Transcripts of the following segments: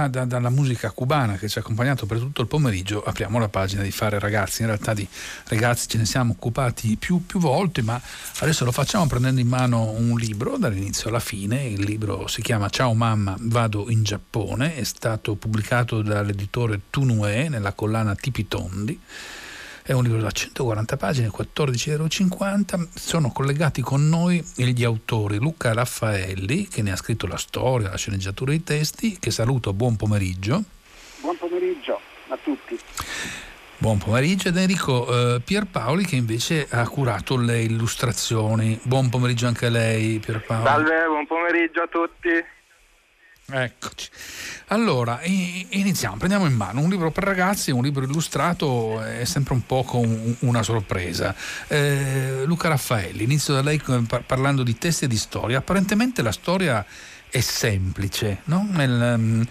da, da, dalla musica cubana che ci ha accompagnato per tutto il pomeriggio, apriamo la pagina di Fare Ragazzi. In realtà di ragazzi ce ne siamo occupati più, più volte, ma adesso lo facciamo prendendo in mano un libro dall'inizio alla fine. Il libro si chiama Ciao mamma, vado in Giappone, è stato pubblicato dall'editore Tunue nella collana Tipitondi è un libro da 140 pagine, 14,50 euro. Sono collegati con noi gli autori Luca Raffaelli, che ne ha scritto la storia, la sceneggiatura e i testi, che saluto, buon pomeriggio. Buon pomeriggio a tutti. Buon pomeriggio ed Enrico eh, Pierpaoli che invece ha curato le illustrazioni. Buon pomeriggio anche a lei Pierpaoli. Salve, buon pomeriggio a tutti. Eccoci. Allora, iniziamo, prendiamo in mano un libro per ragazzi, un libro illustrato, è sempre un po' una sorpresa. Eh, Luca Raffaelli, inizio da lei parlando di testi e di storia. Apparentemente la storia è semplice, no? Nel, mm,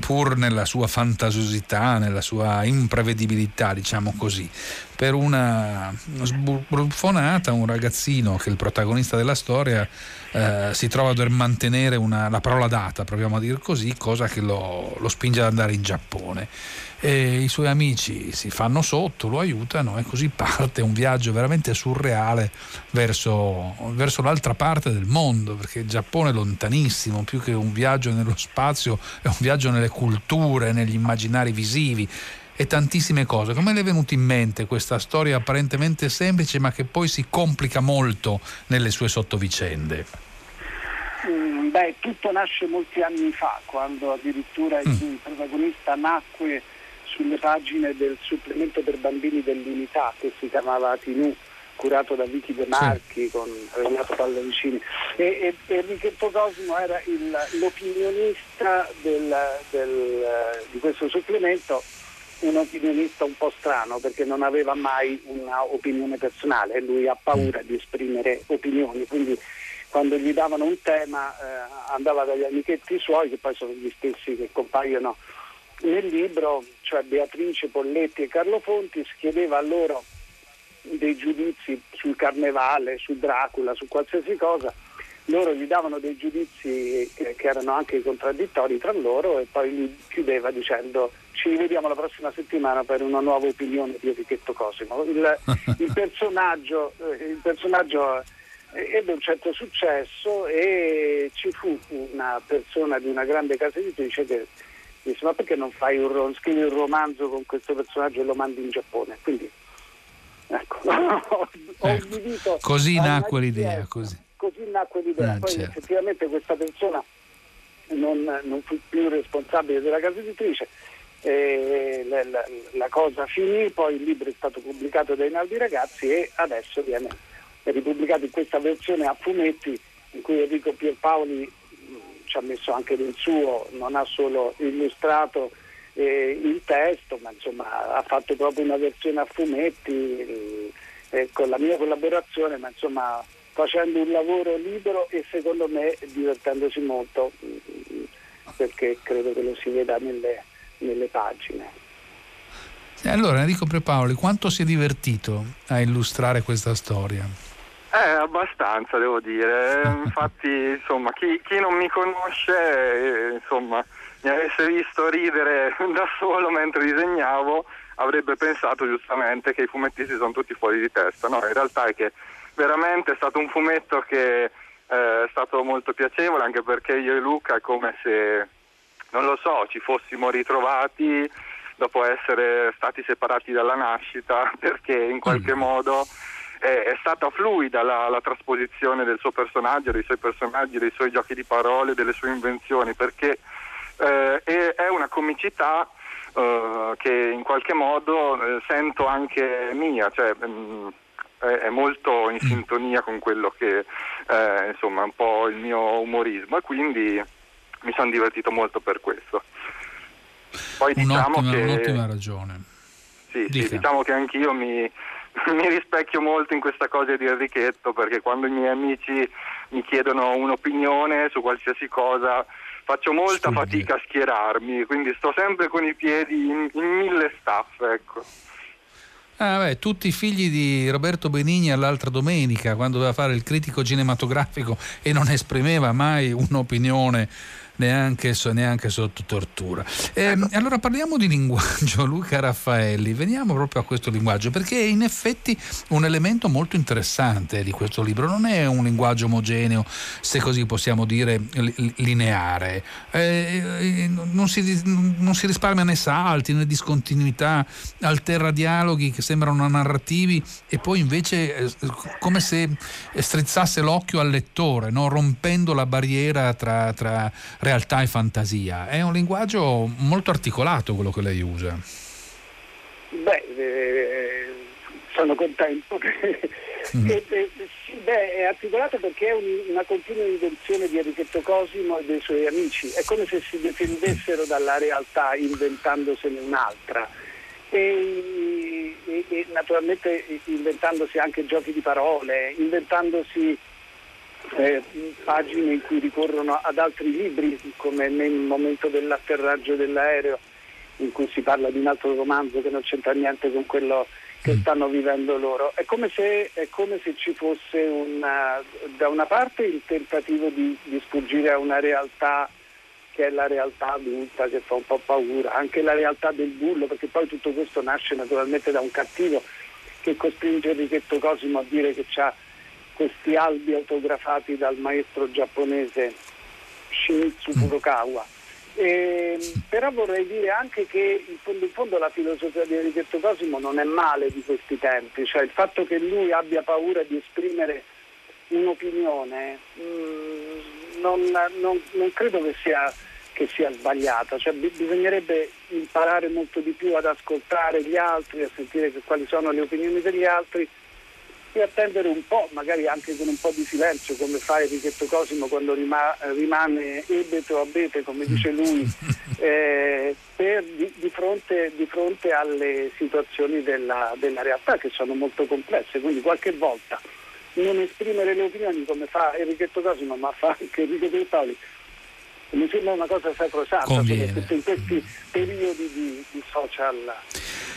pur nella sua fantasiosità, nella sua imprevedibilità, diciamo così. Per una sbruffonata, un ragazzino che è il protagonista della storia eh, si trova a dover mantenere una, la parola data, proviamo a dire così, cosa che lo, lo spinge ad andare in Giappone. E i suoi amici si fanno sotto, lo aiutano e così parte un viaggio veramente surreale verso, verso, l'altra parte del mondo, perché il Giappone è lontanissimo, più che un viaggio nello spazio, è un viaggio nelle culture, negli immaginari visivi e tantissime cose. Come le è venuta in mente questa storia apparentemente semplice ma che poi si complica molto nelle sue sottovicende? Mm, beh, tutto nasce molti anni fa, quando addirittura mm. il protagonista nacque sulle pagine del supplemento per bambini dell'unità che si chiamava Tinù curato da Vicky De Marchi sì. con Renato Pallavicini e, e, Enrichetto Cosimo era il, l'opinionista del, del, di questo supplemento un opinionista un po' strano perché non aveva mai un'opinione personale. E lui ha paura di esprimere opinioni quindi quando gli davano un tema eh, andava dagli amichetti suoi che poi sono gli stessi che compaiono nel libro, cioè Beatrice Polletti e Carlo Fonti, chiedeva a loro dei giudizi sul carnevale, su Dracula, su qualsiasi cosa, loro gli davano dei giudizi che, che erano anche contraddittori tra loro e poi li chiudeva dicendo ci rivediamo la prossima settimana per una nuova opinione di Enrichetto Cosimo. Il, il personaggio, eh, il personaggio eh, ebbe un certo successo e ci fu una persona di una grande casa editrice che disse ma perché non fai un, scrivi un romanzo con questo personaggio e lo mandi in Giappone? Quindi ecco, ho, ecco. così nacque l'idea. Così. così nacque l'idea. Eh, poi certo. effettivamente questa persona non, non, fu più responsabile della casa editrice. La, la, la, cosa finì, poi il libro è stato pubblicato dai Naldi Ragazzi e adesso viene ripubblicato in questa versione a fumetti in cui Enrico Pierpaoli ci ha messo anche del suo, non ha solo illustrato eh, il testo, ma insomma ha fatto proprio una versione a fumetti eh, con la mia collaborazione, ma insomma facendo un lavoro libero e secondo me divertendosi molto, mm, perché credo che lo si veda nelle, nelle pagine. Allora Enrico Prepaoli, quanto si è divertito a illustrare questa storia? Eh, abbastanza devo dire. Infatti, insomma, chi, chi non mi conosce, eh, insomma, mi avesse visto ridere da solo mentre disegnavo, avrebbe pensato giustamente che i fumettisti sono tutti fuori di testa. No, in realtà è che veramente è stato un fumetto che eh, è stato molto piacevole, anche perché io e Luca è come se, non lo so, ci fossimo ritrovati dopo essere stati separati dalla nascita, perché in qualche mm. modo è, è stata fluida la, la, trasposizione del suo personaggio, dei suoi personaggi, dei suoi giochi di parole, delle sue invenzioni, perché eh, è, è, una comicità eh, che in qualche modo eh, sento anche mia, cioè, mh, mm, è, molto in mm. sintonia con quello che è insomma, un po' il mio umorismo e quindi mi sono divertito molto per questo. Poi diciamo un'ottima, che, un'ottima ragione. Sì, sì, diciamo che anch'io mi, mi rispecchio molto in questa cosa di Enrichetto perché quando i miei amici mi chiedono un'opinione su qualsiasi cosa faccio molta Studio. fatica a schierarmi, quindi sto sempre con i piedi in, in mille staff. Ecco. Ah, beh, tutti i figli di Roberto Benigni all'altra domenica, quando doveva fare il critico cinematografico e non esprimeva mai un'opinione neanche, neanche sotto tortura. Eh, allora parliamo di linguaggio, Luca Raffaelli, veniamo proprio a questo linguaggio perché è in effetti un elemento molto interessante di questo libro, non è un linguaggio omogeneo, se così possiamo dire, lineare, eh, non, si, non si risparmia né salti né discontinuità, alterna dialoghi che sembrano narrativi e poi invece eh, come se strizzasse l'occhio al lettore, no? rompendo la barriera tra, tra realtà e fantasia. È un linguaggio molto articolato quello che lei usa. Beh, eh, sono contento. Mm. e, eh, sì, beh, è articolato perché è un, una continua invenzione di Enrichetto Cosimo e dei suoi amici. È come se si difendessero dalla realtà inventandosene un'altra. E, e naturalmente inventandosi anche giochi di parole, inventandosi eh, pagine in cui ricorrono ad altri libri, come nel momento dell'atterraggio dell'aereo, in cui si parla di un altro romanzo che non c'entra niente con quello che mm. stanno vivendo loro. È come se, è come se ci fosse una, da una parte il tentativo di, di sfuggire a una realtà che è la realtà adulta che fa un po' paura, anche la realtà del bullo, perché poi tutto questo nasce naturalmente da un cattivo che costringe Enrichetto Cosimo a dire che ha questi albi autografati dal maestro giapponese Shinichi mm. Furukawa. E, però vorrei dire anche che in fondo, in fondo la filosofia di Enrichetto Cosimo non è male di questi tempi, cioè il fatto che lui abbia paura di esprimere un'opinione mh, mm, non, non, non, credo che sia, che sia sbagliata, cioè, b- bisognerebbe imparare molto di più ad ascoltare gli altri, a sentire quali sono le opinioni degli altri e attendere un po', magari anche con un po' di silenzio, come fa Enrichetto Cosimo quando rima- rimane ebete o abete, come dice lui, eh, per, di, di, fronte, di, fronte, alle situazioni della, della, realtà che sono molto complesse. Quindi qualche volta non esprimere le opinioni come fa Enrichetto Cosimo, ma fa anche Enrico De Paoli, mi sembra una cosa sacrosanta, soprattutto in questi periodi di, di social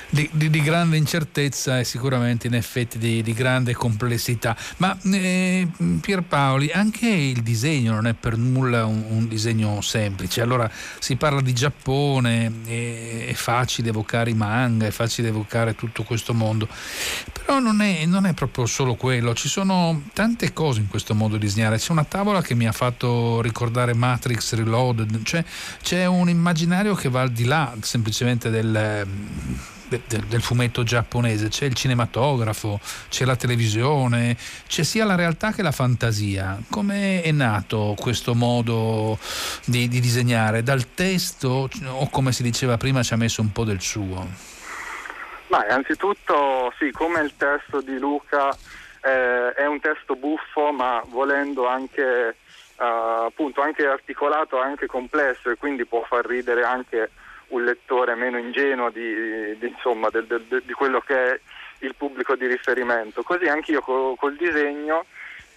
di, di, di, grande incertezza e sicuramente in effetti di, di grande complessità. Ma eh, Pierpaoli, anche il disegno non è per nulla un, un disegno semplice. Allora si parla di Giappone, è, è, facile evocare i manga, è facile evocare tutto questo mondo, però non è, non è proprio solo quello, ci sono tante cose in questo modo di disegnare. C'è una tavola che mi ha fatto ricordare Matrix Reloaded, cioè c'è un immaginario che va al di là semplicemente del del, del, fumetto giapponese, c'è il cinematografo, c'è la televisione, c'è sia la realtà che la fantasia. Come è nato questo modo di, di disegnare? Dal testo o come si diceva prima ci ha messo un po' del suo? Ma innanzitutto sì, come il testo di Luca eh, è un testo buffo ma volendo anche, uh, appunto, anche articolato, anche complesso e quindi può far ridere anche un lettore meno ingenuo di, di, insomma, del, del, di, quello che è il pubblico di riferimento. Così anch'io co, col disegno,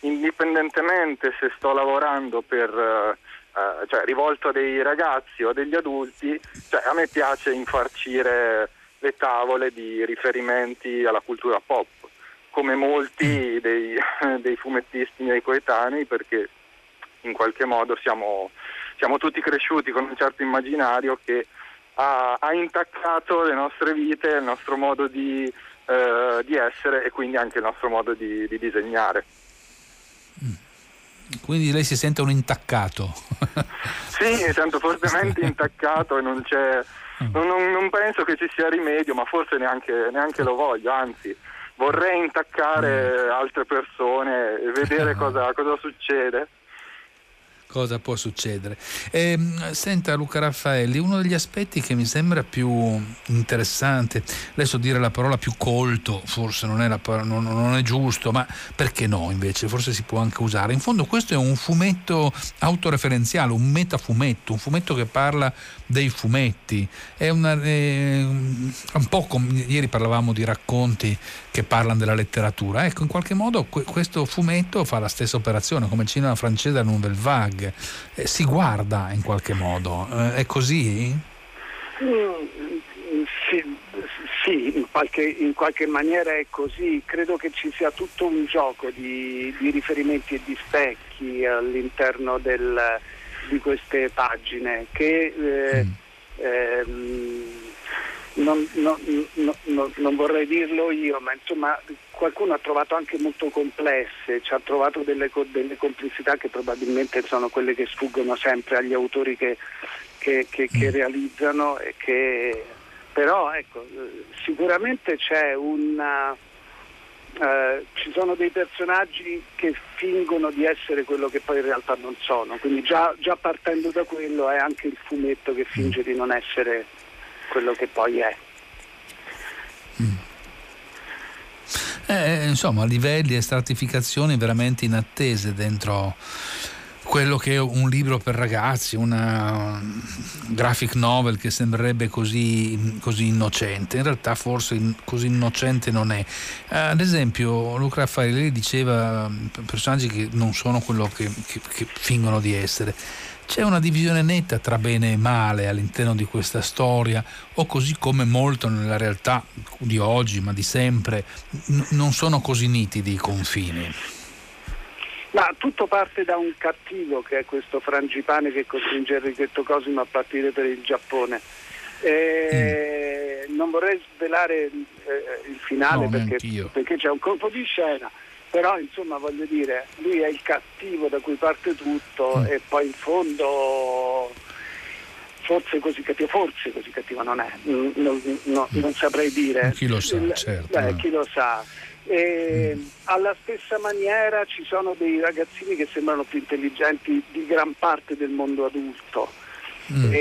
indipendentemente se sto lavorando per, uh, cioè, rivolto a dei ragazzi o a degli adulti, cioè, a me piace infarcire le tavole di riferimenti alla cultura pop, come molti dei, dei fumettisti miei coetanei, perché in qualche modo siamo, siamo tutti cresciuti con un certo immaginario che ha, ha intaccato le nostre vite, il nostro modo di, eh, di, essere e quindi anche il nostro modo di, di disegnare. Mm. Quindi lei si sente un intaccato? sì, mi sento fortemente intaccato e non c'è... Mm. Non, non, penso che ci sia rimedio, ma forse neanche, neanche lo voglio, anzi vorrei intaccare mm. altre persone e vedere cosa, cosa succede cosa può succedere. Eh, senta Luca Raffaelli, uno degli aspetti che mi sembra più interessante, adesso dire la parola più colto, forse non è, parola, non, non è, giusto, ma perché no invece, forse si può anche usare. In fondo questo è un fumetto autoreferenziale, un metafumetto, un fumetto che parla dei fumetti, è, una, è un po' come ieri parlavamo di racconti che parlano della letteratura, ecco in qualche modo questo fumetto fa la stessa operazione, come il cinema francese la Nouvelle Vague. Eh, si guarda in qualche modo, eh, è così? Mm, sì, sì in, qualche, in, qualche, maniera è così, credo che ci sia tutto un gioco di, di riferimenti e di specchi all'interno del, di queste pagine che eh, mm. ehm, non, non, non, non, vorrei dirlo io, ma insomma qualcuno ha trovato anche molto complesse, ci ha trovato delle, delle complessità che probabilmente sono quelle che sfuggono sempre agli autori che, che, che, che mm. realizzano e che però ecco, sicuramente c'è una eh, ci sono dei personaggi che fingono di essere quello che poi in realtà non sono, quindi già, già partendo da quello è anche il fumetto che finge di non essere quello che poi è. Mm. Eh, insomma, livelli e stratificazioni veramente inattese dentro quello che è un libro per ragazzi, una graphic novel che sembrerebbe così, così innocente, in realtà forse così innocente non è. Ad esempio Luca Raffaele diceva personaggi che non sono quello che, che, che fingono di essere. C'è una divisione netta tra bene e male all'interno di questa storia, o così come molto nella realtà di oggi, ma di sempre, n- non sono così nitidi i confini. Ma tutto parte da un cattivo che è questo frangipane che costringe Enrichetto Cosimo a partire per il Giappone. Eh, mm. Non vorrei svelare eh, il finale no, perché, perché, c'è un colpo di scena, però insomma voglio dire, lui è il cattivo da cui parte tutto mm. e poi in fondo forse così cattivo, forse così cattivo non è, non, non, non saprei dire. Chi lo sa, il, certo. Eh, chi lo sa. E mm. alla stessa maniera ci sono dei ragazzini che sembrano più intelligenti di gran parte del mondo adulto, mm.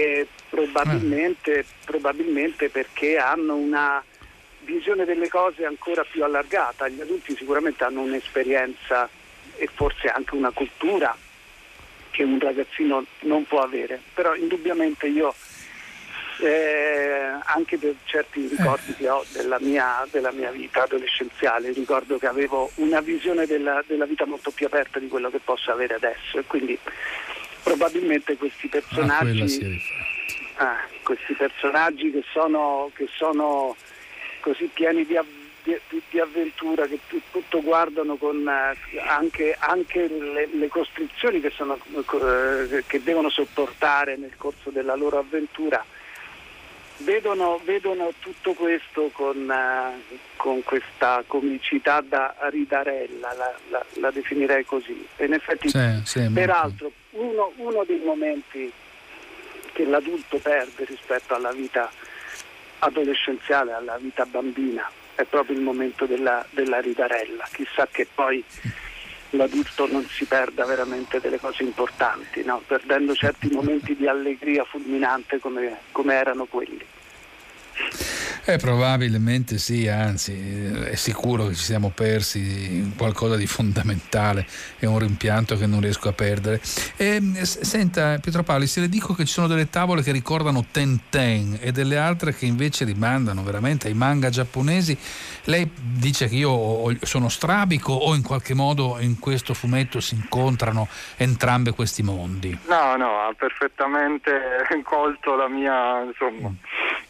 probabilmente, probabilmente perché hanno una visione delle cose ancora più allargata. Gli adulti sicuramente hanno un'esperienza e forse anche una cultura che un ragazzino non può avere, però indubbiamente io eh, anche per certi ricordi che ho della mia, della mia, vita adolescenziale, ricordo che avevo una visione della, della, vita molto più aperta di quello che posso avere adesso. E quindi probabilmente questi personaggi, ah, questi personaggi che, sono, che sono, così pieni di, di, di, avventura, che tutto guardano con eh, anche, anche le, le, costrizioni che, sono, eh, che devono sopportare nel corso della loro avventura, Vedono, vedono, tutto questo con, uh, con, questa comicità da ridarella, la, la, la, definirei così. E in effetti, sì, sì, peraltro, uno, uno, dei momenti che l'adulto perde rispetto alla vita adolescenziale, alla vita bambina, è proprio il momento della, della ridarella. Chissà che poi l'adulto non si perda veramente delle cose importanti, no? perdendo certi momenti di allegria fulminante come, come erano quelli. Eh, probabilmente sì, anzi è sicuro che ci siamo persi qualcosa di fondamentale, è un rimpianto che non riesco a perdere. E, senta Pietro Paoli, se le dico che ci sono delle tavole che ricordano Ten Ten e delle altre che invece rimandano veramente ai manga giapponesi, lei dice che io sono strabico o in qualche modo in questo fumetto si incontrano entrambi questi mondi? No, no, ha perfettamente colto la mia, insomma,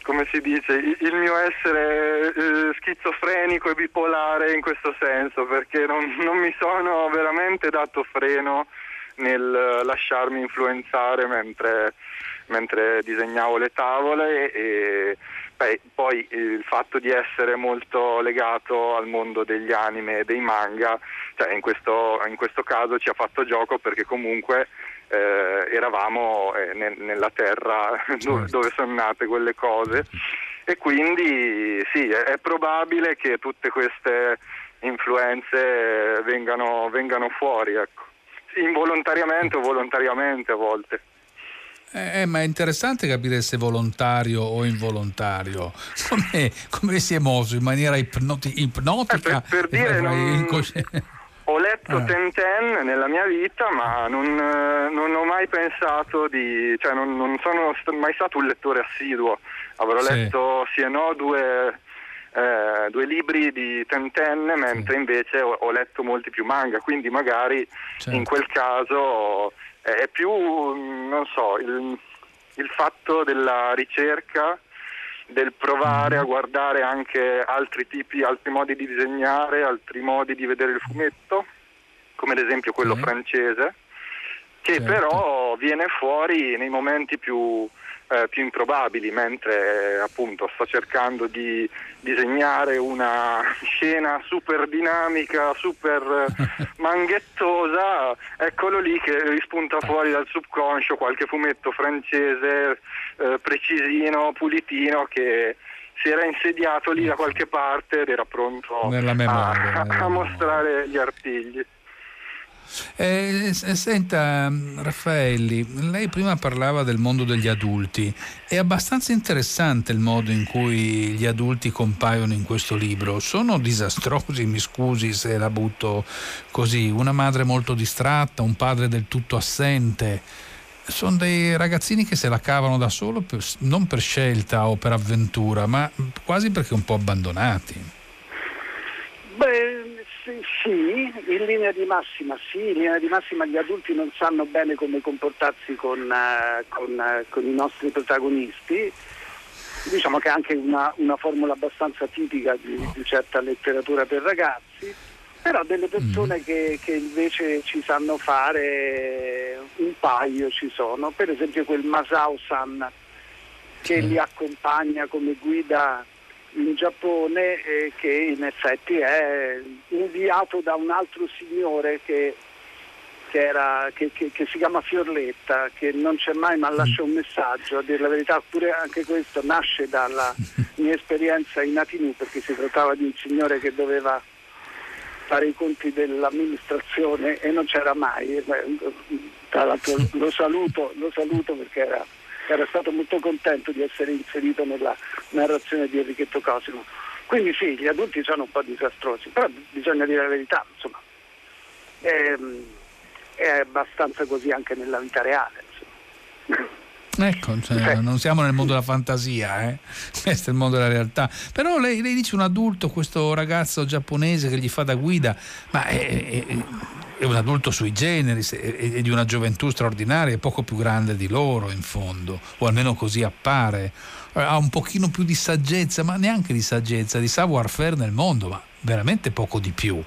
come si dice, il mio essere eh, schizofrenico e bipolare in questo senso, perché non, non mi sono veramente dato freno nel lasciarmi influenzare mentre, mentre disegnavo le tavole e, beh, poi il fatto di essere molto legato al mondo degli anime e dei manga, cioè in, questo, in questo caso ci ha fatto gioco perché comunque eh, eravamo eh, ne, nella terra dove, certo. dove sono nate quelle cose e quindi sì, è, è probabile che tutte queste influenze vengano, vengano fuori, ecco. involontariamente o volontariamente a volte. Eh, eh, ma è interessante capire se volontario o involontario. Come, come si è mosso in maniera ipnoti, ipnotica? Eh, per, per dire, non, ho letto ah. Ten nella mia vita, ma non, non, ho mai pensato di... cioè non, non, sono mai stato un lettore assiduo. Avrò sì. letto sì e no due, eh, due libri di Ten mentre sì. invece ho, ho, letto molti più manga, quindi magari certo. in quel caso è più, non so, il, il fatto della ricerca del provare mm. a guardare anche altri tipi, altri modi di disegnare, altri modi di vedere il fumetto, come ad esempio quello francese, che certo. però viene fuori nei momenti più, eh, più improbabili, mentre eh, appunto sto cercando di disegnare una scena super dinamica, super manghettosa, eccolo lì che rispunta fuori dal subconscio qualche fumetto francese eh, precisino, pulitino che si era insediato lì da qualche parte ed era pronto memoria, a, a mostrare gli artigli. Eh, senta Raffaelli, lei prima parlava del mondo degli adulti. È abbastanza interessante il modo in cui gli adulti compaiono in questo libro. Sono disastrosi, mi scusi se la butto così. Una madre molto distratta, un padre del tutto assente. Sono dei ragazzini che se la cavano da solo, per, non per scelta o per avventura, ma quasi perché un po' abbandonati. Beh, sì, in linea di massima sì, in linea di massima gli adulti non sanno bene come comportarsi con, uh, con, uh, con i nostri protagonisti. Diciamo che è anche una, una formula abbastanza tipica di, di, certa letteratura per ragazzi, però delle persone mm. che, che, invece ci sanno fare un paio ci sono, per esempio quel Masao-san che li accompagna come guida in Giappone eh, che in effetti è inviato da un altro signore che, che, era, che, che, si chiama Fiorletta, che non c'è mai ma lascia un messaggio, a dire la verità, pure anche questo nasce dalla mia esperienza in Atinu perché si trattava di un signore che doveva fare i conti dell'amministrazione e non c'era mai. Tra l'altro lo saluto, lo saluto perché era era stato molto contento di essere inserito nella narrazione di Enrichetto Cosimo. Quindi sì, gli adulti sono un po' disastrosi, però bisogna dire la verità, insomma, è, è abbastanza così anche nella vita reale. Insomma. Ecco, cioè, non siamo nel mondo della fantasia, eh? questo è il mondo della realtà. Però lei, lei, dice un adulto, questo ragazzo giapponese che gli fa da guida, ma è, è, è un adulto sui generis, è, di una gioventù straordinaria, è poco più grande di loro in fondo, o almeno così appare. Ha un pochino più di saggezza, ma neanche di saggezza, di savoir-faire nel mondo, ma veramente poco di più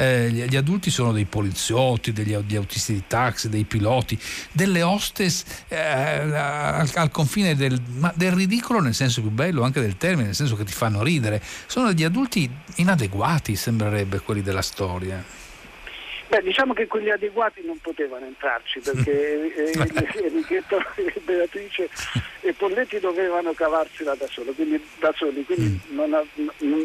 eh, gli, adulti sono dei poliziotti, degli, degli, autisti di taxi, dei piloti, delle hostess eh, al, al, confine del, del, ridicolo nel senso più bello anche del termine, nel senso che ti fanno ridere. Sono degli adulti inadeguati, sembrerebbe, quelli della storia. Beh, diciamo che quelli adeguati non potevano entrarci perché Enrichetto e Beatrice e Polletti dovevano cavarsela da, solo, quindi, da soli, quindi mm. non,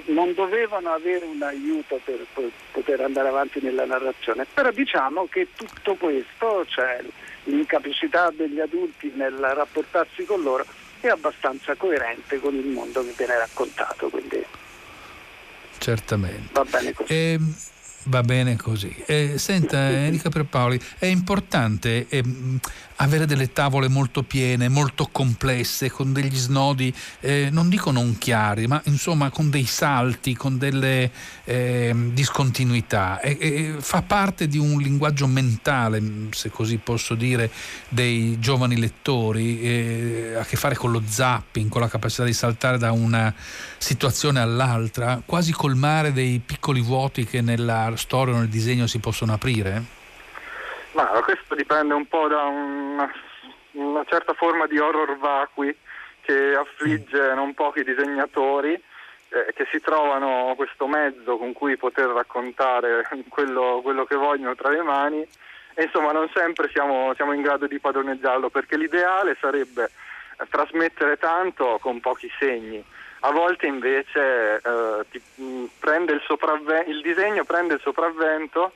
non, dovevano avere un aiuto per poter andare avanti nella narrazione. Però diciamo che tutto questo, cioè l'incapacità degli adulti nel rapportarsi con loro, è abbastanza coerente con il mondo che viene raccontato. Quindi Certamente. Va bene così. E ehm, Va bene così. Eh, senta Enrica Pierpaoli, è importante eh, avere delle tavole molto piene, molto complesse, con degli snodi, eh, non dico non chiari, ma insomma con dei salti, con delle ehm, discontinuità. fa parte di un linguaggio mentale, se così posso dire, dei giovani lettori, eh, ha a che fare con lo zapping, con la capacità di saltare da una situazione all'altra, quasi colmare dei piccoli vuoti che nella storia o nel disegno si possono aprire? Ma questo dipende un po' da una, una certa forma di horror vacui che affligge non pochi disegnatori eh, che si trovano questo mezzo con cui poter raccontare quello, quello che vogliono tra le mani. E insomma non sempre siamo, siamo in grado di padroneggiarlo perché l'ideale sarebbe trasmettere tanto con pochi segni a volte invece eh, ti, prende il, il, disegno prende il sopravvento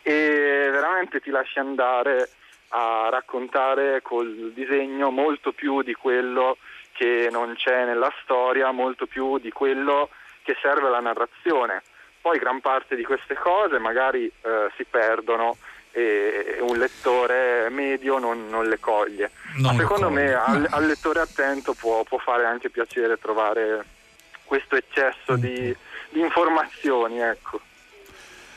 e veramente ti lasci andare a raccontare col disegno molto più di quello che non c'è nella storia, molto più di quello che serve alla narrazione. Poi gran parte di queste cose magari eh, si perdono e un lettore medio non, non le coglie. Non Ma secondo coglie. me al, al, lettore attento può, può, fare anche piacere trovare questo eccesso mm. di, di informazioni. Ecco.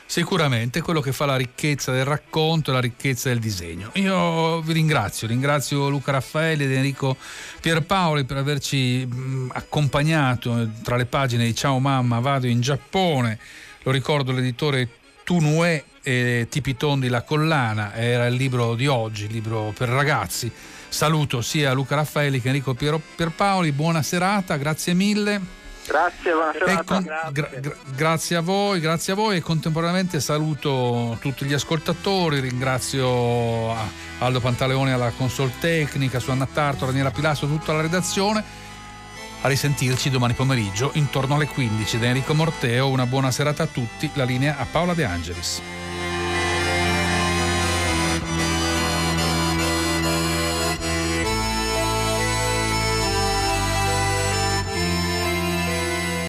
Sicuramente quello che fa la ricchezza del racconto e la ricchezza del disegno. Io vi ringrazio, ringrazio Luca Raffaelli ed Enrico Pierpaoli per averci mh, accompagnato tra le pagine di Ciao mamma, vado in Giappone. Lo ricordo l'editore Tunue e Tipitondi la collana, era il libro di oggi, il libro per ragazzi. Saluto sia Luca Raffaelli che Enrico Piero Pierpaoli, buona serata, grazie mille. Grazie, buona serata. Con, grazie. Gra, gra, grazie. a voi, grazie a voi e contemporaneamente saluto tutti gli ascoltatori, ringrazio Aldo Pantaleone alla console tecnica, Suanna Tarto, Daniela Pilastro, tutta la redazione. A risentirci domani pomeriggio intorno alle 15 da Enrico Morteo. Una buona serata a tutti. La linea a Paola De Angelis.